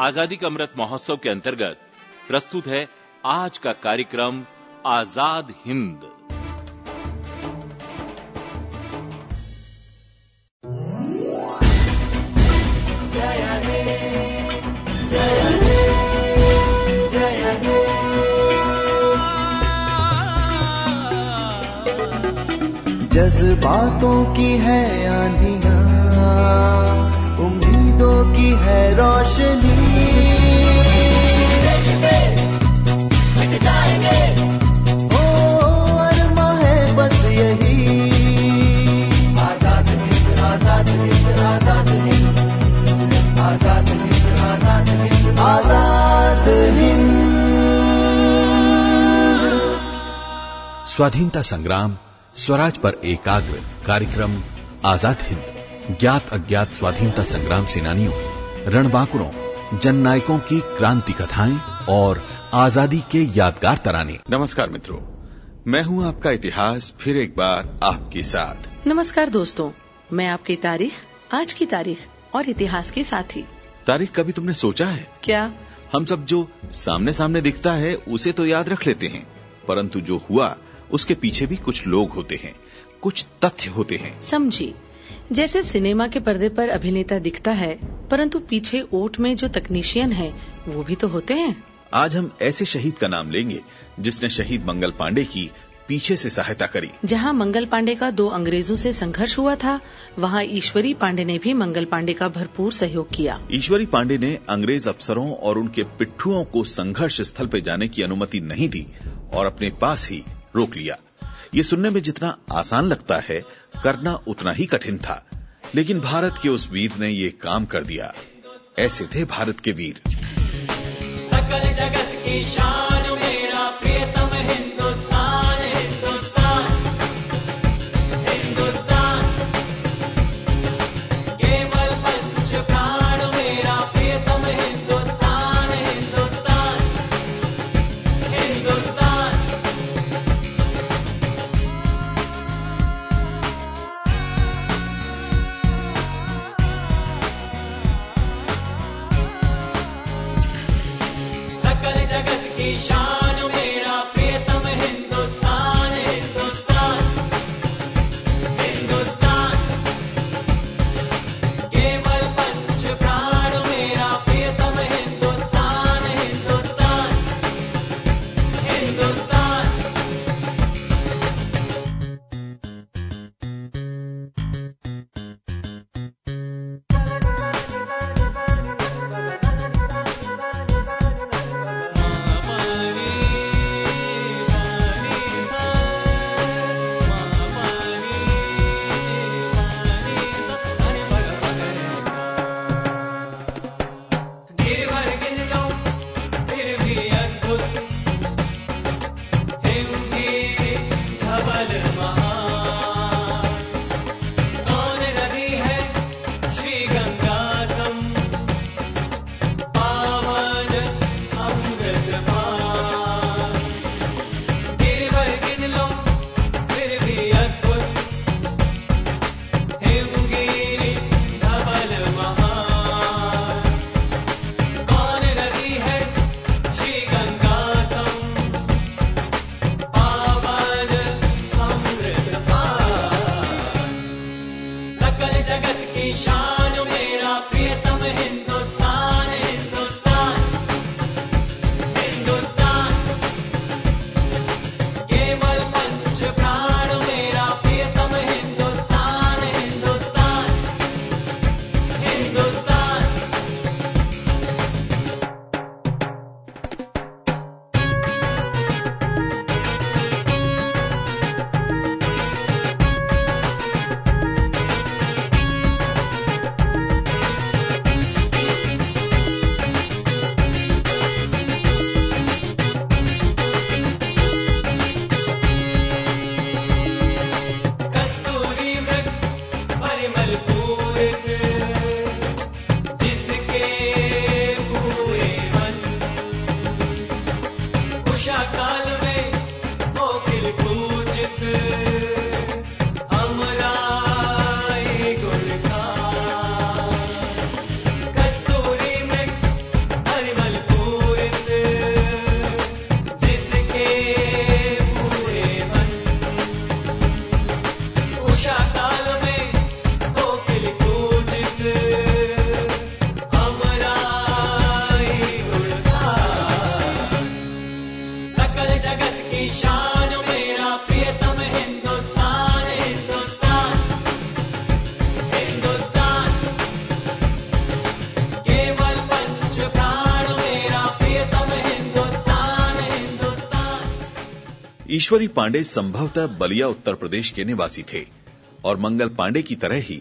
आज़ादी का अमृत महोत्सव के अंतर्गत प्रस्तुत है आज का कार्यक्रम, आज़ाद हिंद। जज्बातों की है आंधिया। है रोशनी। स्वाधीनता संग्राम, स्वराज पर एकाग्र कार्यक्रम, आज़ाद हिंद। ज्ञात अज्ञात स्वाधीनता संग्राम सेनानियों रणबांकुरों जननायकों की क्रांति कथाएँ और आज़ादी के यादगार तराने। नमस्कार मित्रों मैं हूँ आपका इतिहास फिर एक बार आपके साथ। नमस्कार दोस्तों मैं आपकी तारीख आज की तारीख और इतिहास के साथी। तारीख कभी तुमने सोचा है? क्या? हम सब जो सामने सामने दिखता है उसे तो याद रख लेते हैं। परंतु जो हुआ उसके पीछे भी कुछ लोग होते हैं कुछ तथ्य होते हैं। समझी जैसे सिनेमा के पर्दे पर अभिनेता दिखता है परंतु पीछे ओट में जो तकनीशियन है वो भी तो होते हैं। आज हम ऐसे शहीद का नाम लेंगे जिसने शहीद मंगल पांडे की पीछे से सहायता करी। जहाँ मंगल पांडे का दो अंग्रेज़ों से संघर्ष हुआ था वहाँ ईश्वरी पांडे ने भी मंगल पांडे का भरपूर सहयोग किया। ईश्वरी पांडे ने अंग्रेज़ अफसरों और उनके पिट्ठुओं को संघर्ष स्थल पर जाने की अनुमति नहीं दी और अपने पास ही रोक लिया। ये सुनने में जितना आसान लगता है करना उतना ही कठिन था, लेकिन भारत के उस वीर ने ये काम कर दिया। ऐसे थे भारत के वीर। सकल जगत की शान। Shaka. ईश्वरी पांडे संभवतः बलिया उत्तर प्रदेश के निवासी थे और मंगल पांडे की तरह ही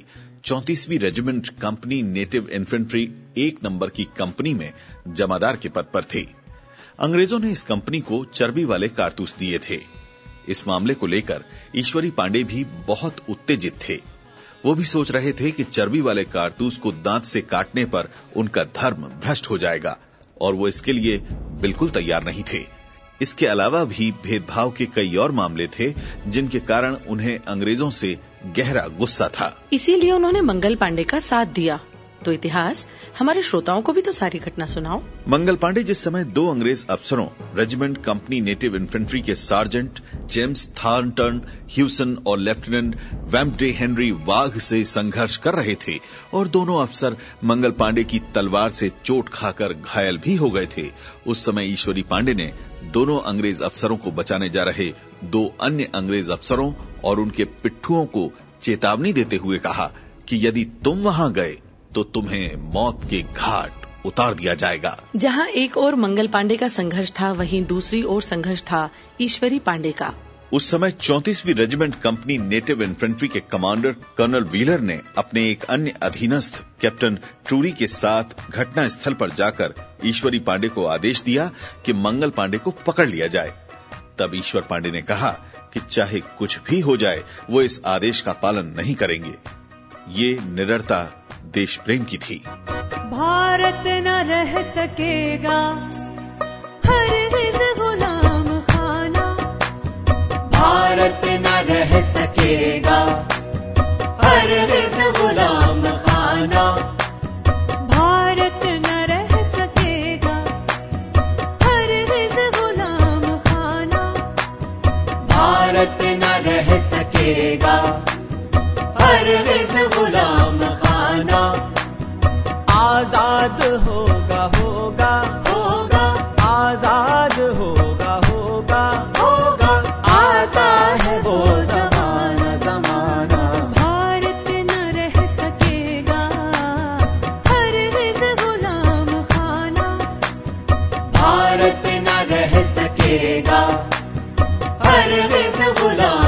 चौतीसवीं रेजिमेंट कंपनी नेटिव इन्फेंट्री एक नंबर की कंपनी में जमादार के पद पर थे। अंग्रेज़ों ने इस कंपनी को चर्बी वाले कारतूस दिए थे। इस मामले को लेकर ईश्वरी पांडे भी बहुत उत्तेजित थे। वो भी सोच रहे थे कि चर्बी वाले कारतूस को दांत से काटने पर उनका धर्म भ्रष्ट हो जाएगा और वो इसके लिए बिल्कुल तैयार नहीं थे। इसके अलावा भी भेदभाव के कई और मामले थे, जिनके कारण उन्हें अंग्रेज़ों से गहरा गुस्सा था। इसीलिए उन्होंने मंगल पांडे का साथ दिया। तो इतिहास, हमारे श्रोताओं को भी तो सारी घटना सुनाओ। मंगल पांडे जिस समय दो अंग्रेज़ अफसरों, रेजिमेंट कंपनी नेटिव इन्फेंट्री के सार्जेंट जेम्स थार्नटन ह्यूसन और लेफ्टिनेंट वेम्पडे हेनरी वाघ से संघर्ष कर रहे थे और दोनों अफसर मंगल पांडे की तलवार से चोट खाकर घायल भी हो गए थे। उस समय ईश्वरी पांडे ने दोनों अंग्रेज़ अफसरों को बचाने जा रहे दो अन्य अंग्रेज़ अफसरों और उनके पिट्ठुओं को चेतावनी देते हुए कहा कि यदि तुम वहाँ गए तो तुम्हें मौत के घाट उतार दिया जाएगा। जहाँ एक और मंगल पांडे का संघर्ष था वहीं दूसरी ओर संघर्ष था ईश्वरी पांडे का। उस समय चौतीसवीं रेजिमेंट कंपनी नेटिव इन्फेंट्री के कमांडर कर्नल व्हीलर ने अपने एक अन्य अधीनस्थ कैप्टन ट्रूरी के साथ घटना स्थल पर जाकर ईश्वरी पांडे को आदेश दिया कि मंगल पांडे को पकड़ लिया जाए। तब ईश्वर पांडे ने कहा कि चाहे कुछ भी हो जाए वो इस आदेश का पालन नहीं करेंगे। ये निडरता देश प्रेम की थी। भारत न रह सकेगा। हर हिंद गुलाम खाना। भारत न रह सकेगा। हर हिंद गुलाम खाना। भारत न रह सकेगा। हर गुलाम खाना। भारत न रह सकेगा। हर होगा होगा। होगा। आज़ाद होगा होगा। होगा। आता है वो जमाना। जमाना भारत न रह सकेगा। हर हिंद गुलाम खाना। भारत न रह सकेगा। हर हिंद गुलाम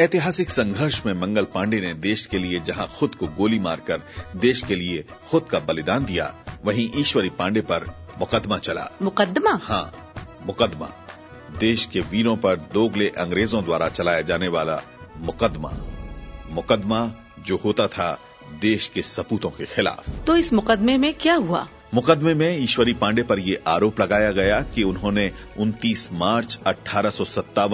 ऐतिहासिक संघर्ष में मंगल पांडे ने देश के लिए जहाँ खुद को गोली मारकर देश के लिए खुद का बलिदान दिया वहीं ईश्वरी पांडे पर मुकदमा चला। मुकदमा? हाँ मुकदमा। देश के वीरों पर दोगले अंग्रेज़ों द्वारा चलाया जाने वाला मुकदमा। मुकदमा जो होता था देश के सपूतों के खिलाफ। तो इस मुकदमे में क्या हुआ? मुकदमे में ईश्वरी पांडे पर यह आरोप लगाया गया कि उन्होंने 29 मार्च अठारह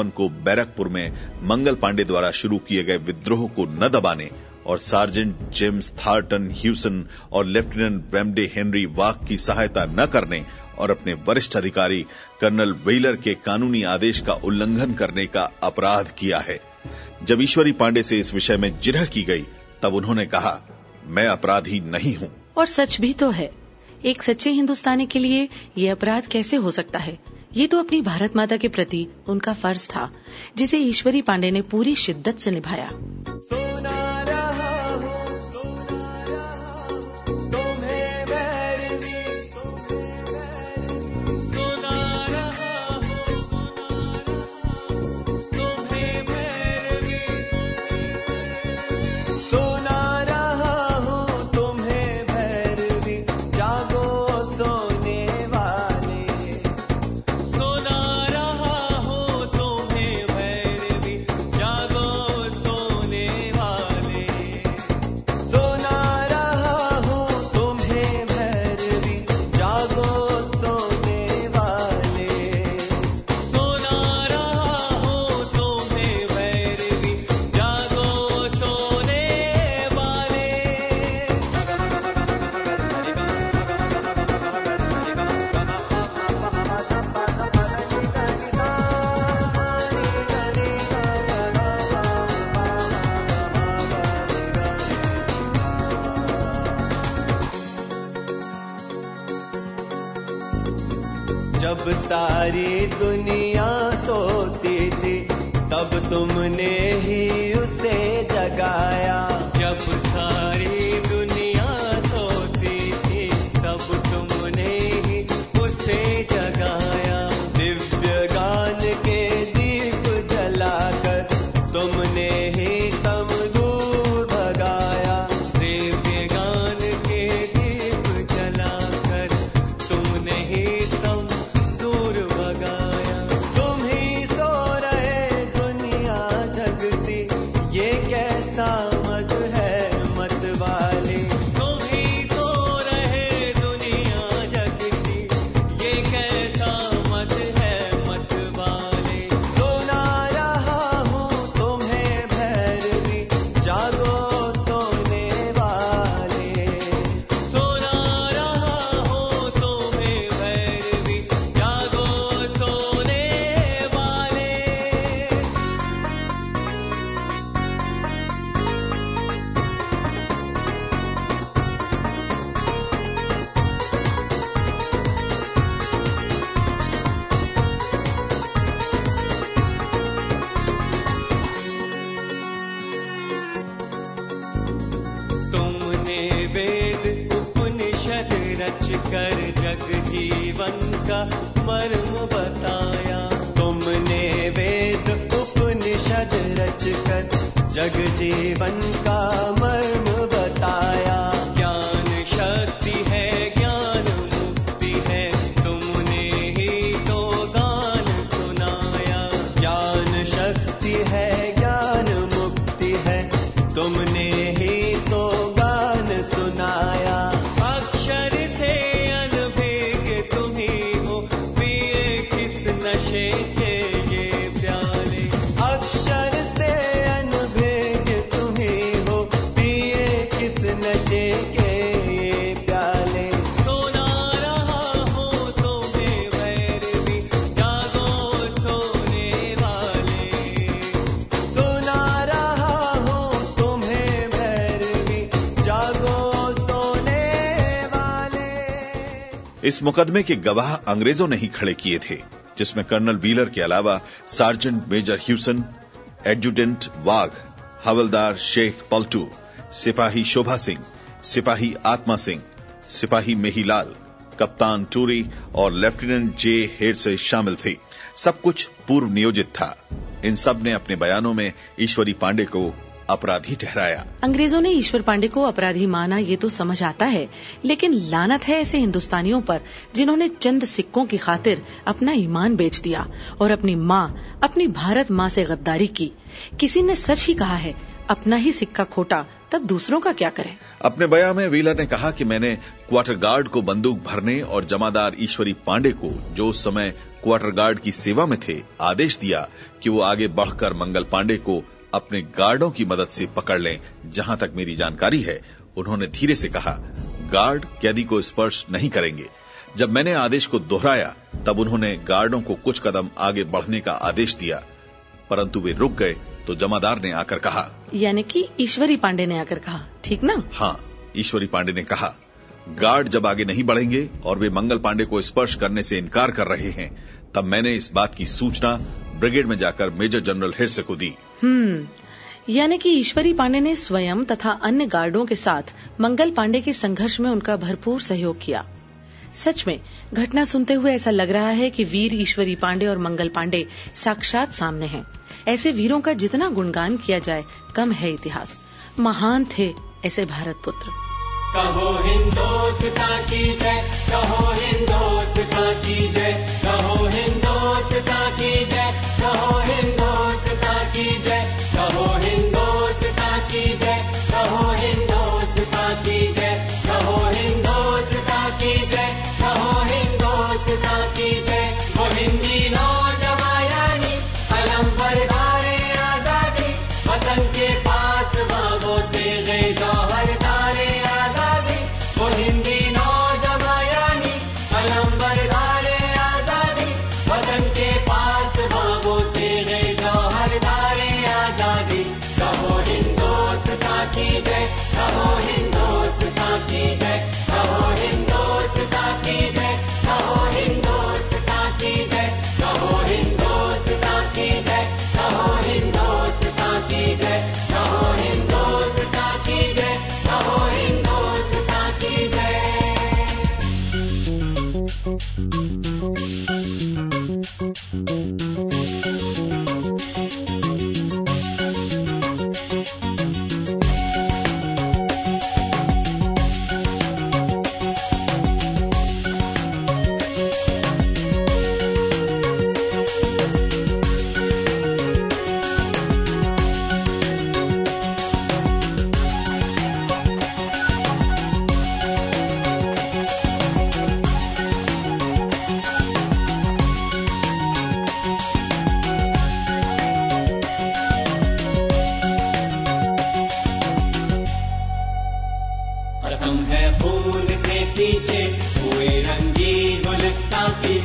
को बैरकपुर में मंगल पांडे द्वारा शुरू किए गए विद्रोह को न दबाने और सार्जेंट जेम्स थार्टन ह्यूसन और लेफ्टिनेंट वेम्डे हेनरी वाक की सहायता न करने और अपने वरिष्ठ अधिकारी कर्नल वेलर के कानूनी आदेश का उल्लंघन करने का अपराध किया है। जब ईश्वरी पांडे से इस विषय में जिरह की गई, तब उन्होंने कहा, मैं अपराधी नहीं हूँ। और सच भी तो है। एक सच्चे हिंदुस्तानी के लिए ये अपराध कैसे हो सकता है? ये तो अपनी भारत माता के प्रति उनका फ़र्ज़ था, जिसे ईश्वरी पांडे ने पूरी शिद्दत से निभाया। इस मुकदमे के गवाह अंग्रेज़ों ने ही खड़े किए थे, जिसमें कर्नल व्हीलर के अलावा सार्जेंट मेजर ह्यूसन, एडजुटेंट वाघ, हवलदार शेख पल्टू, सिपाही शोभा सिंह, सिपाही आत्मा सिंह, सिपाही मेहीलाल, कप्तान टूरी और लेफ्टिनेंट जे हेडसे शामिल थे। सब कुछ पूर्व नियोजित था। इन सबने अपने बयानों में ईश्वरी पांडे को अपराधी ठहराया। अंग्रेज़ों ने ईश्वर पांडे को अपराधी माना ये तो समझ आता है। लेकिन लानत है ऐसे हिंदुस्तानियों पर जिन्होंने चंद सिक्कों की खातिर अपना ईमान बेच दिया और अपनी माँ अपनी भारत माँ से गद्दारी की। किसी ने सच ही कहा है अपना ही सिक्का खोटा तब दूसरों का क्या करें? अपने बयान में व्हीलर ने कहा कि मैंने क्वार्टर गार्ड को बंदूक भरने और जमादार ईश्वरी पांडे को जो उस समय क्वार्टर गार्ड की सेवा में थे आदेश दिया कि वो आगे बढ़कर मंगल पांडे को अपने गार्डों की मदद से पकड़ लें जहाँ तक मेरी जानकारी है उन्होंने धीरे से कहा। गार्ड कैदी को स्पर्श नहीं करेंगे। जब मैंने आदेश को दोहराया तब उन्होंने गार्डों को कुछ कदम आगे बढ़ने का आदेश दिया। परंतु वे रुक गए तो जमादार ने आकर कहा यानी कि ईश्वरी पांडे ने आकर कहा ठीक ना? हाँ ईश्वरी पांडे ने कहा गार्ड जब आगे नहीं बढ़ेंगे और वे मंगल पांडे को स्पर्श करने से इनकार कर रहे हैं तब मैंने इस बात की सूचना ब्रिगेड में जाकर मेजर जनरल हिरसे को दी। हम्म। यानी कि ईश्वरी पांडे ने स्वयं तथा अन्य गार्डों के साथ मंगल पांडे के संघर्ष में उनका भरपूर सहयोग किया। सच में घटना सुनते हुए ऐसा लग रहा है कि वीर ईश्वरी पांडे और मंगल पांडे साक्षात सामने हैं। ऐसे वीरों का जितना गुणगान किया जाए कम है इतिहास। महान थे ऐसे भारत पुत्र। कहो हिंदोस्ता की जय कहो हिंदोस्ता की जय कहो हिंदोस्ता की जय।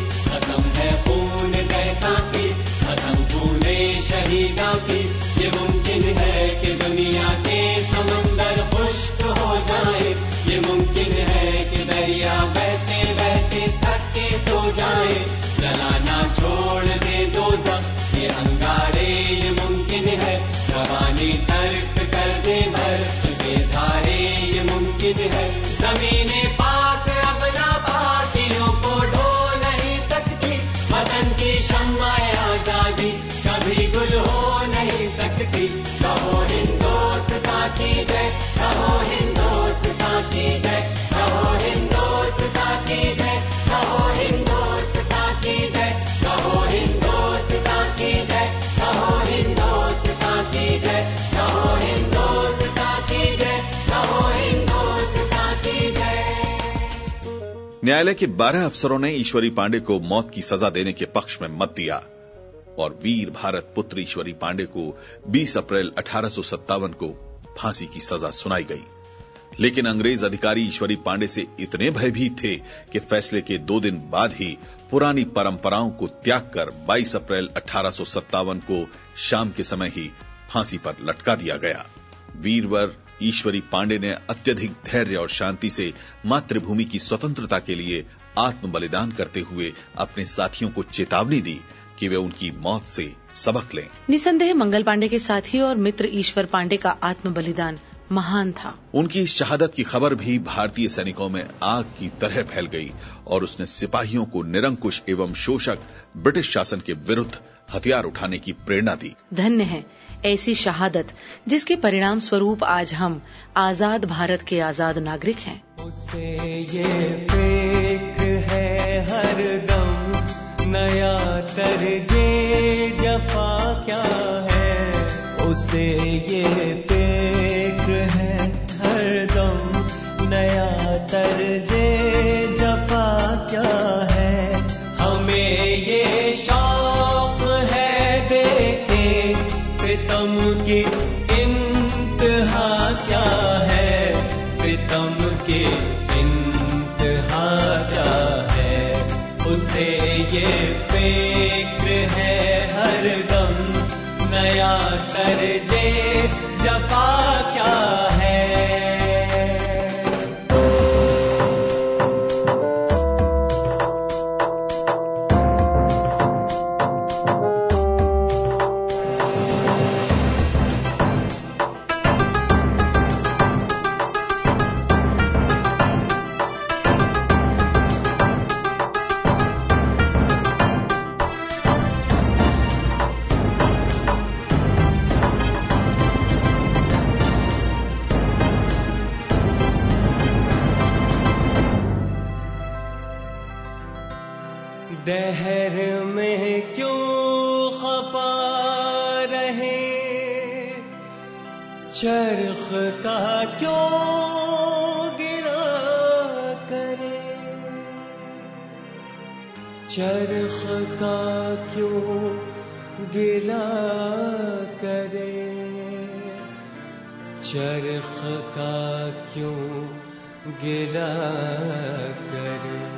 Thank you. न्यायालय के बारह अफसरों ने ईश्वरी पांडे को मौत की सजा देने के पक्ष में मत दिया और वीर भारत पुत्र ईश्वरी पांडे को 20 अप्रैल अठारह को फांसी की सजा सुनाई गई। लेकिन अंग्रेज़ अधिकारी ईश्वरी पांडे से इतने भयभीत थे कि फैसले के दो दिन बाद ही पुरानी परंपराओं को त्याग कर 22 अप्रैल अठारह को शाम के समय ही फांसी पर लटका दिया गया। वीरवर ईश्वरी पांडे ने अत्यधिक धैर्य और शांति से मातृभूमि की स्वतंत्रता के लिए आत्म बलिदान करते हुए अपने साथियों को चेतावनी दी कि वे उनकी मौत से सबक लें। निसंदेह मंगल पांडे के साथी और मित्र ईश्वर पांडे का आत्म बलिदान महान था। उनकी इस शहादत की खबर भी भारतीय सैनिकों में आग की तरह फैल गई। और उसने सिपाहियों को निरंकुश एवं शोषक ब्रिटिश शासन के विरुद्ध हथियार उठाने की प्रेरणा दी। धन्य है ऐसी शहादत जिसके परिणाम स्वरूप आज हम आज़ाद भारत के आज़ाद नागरिक हैं। उसे ये फ़िक्र है हर दम नया तरजे जफा क्या है? उसे ये फ़िक्र है हर दम नया तरजे जफा क्या है? हमें ये शौक है देखे सितम की इंतहा क्या है? सितम की इंतहा क्या है? उसे ये फ़िक्र है हर दम नया तरजे जफा क्या है? दहर में क्यों खपा रहे? चरख का क्यों गिला करे? चरख का क्यों गिला करे? चरख का क्यों गिला करे?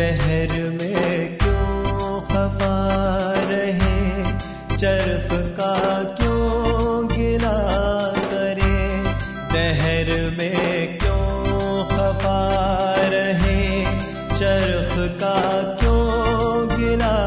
दहर में क्यों खफा रहे? चरख का क्यों गिला करे? दहर में क्यों खफा रहे? चर्फ का क्यों गिला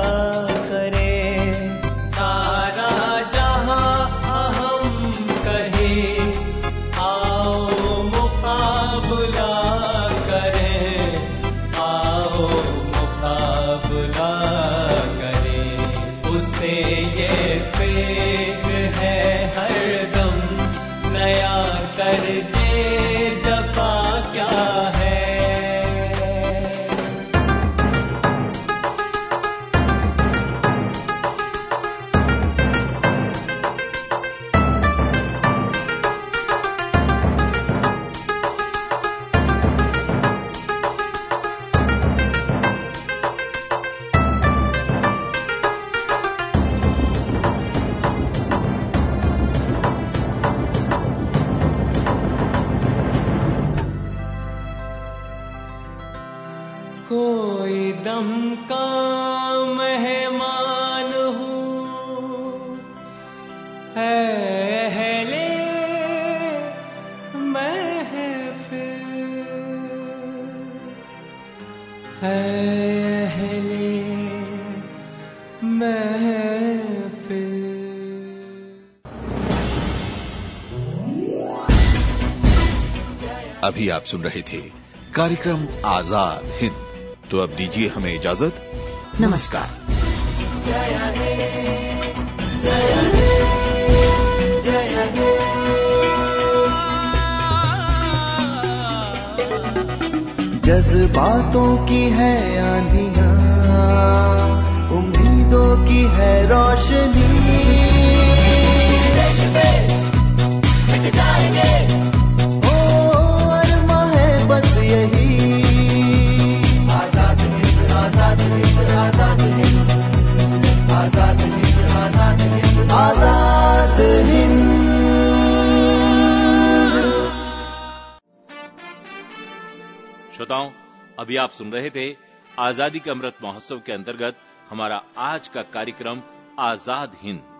आप सुन रहे थे कार्यक्रम आज़ाद हिंद। तो अब दीजिए हमें इजाज़त। नमस्कार। जज्बातों की है आंधियाँ उम्मीदों की है रोशनी। ओ अभी आप सुन रहे थे आज़ादी के अमृत महोत्सव के अंतर्गत हमारा आज का कार्यक्रम आज़ाद हिंद।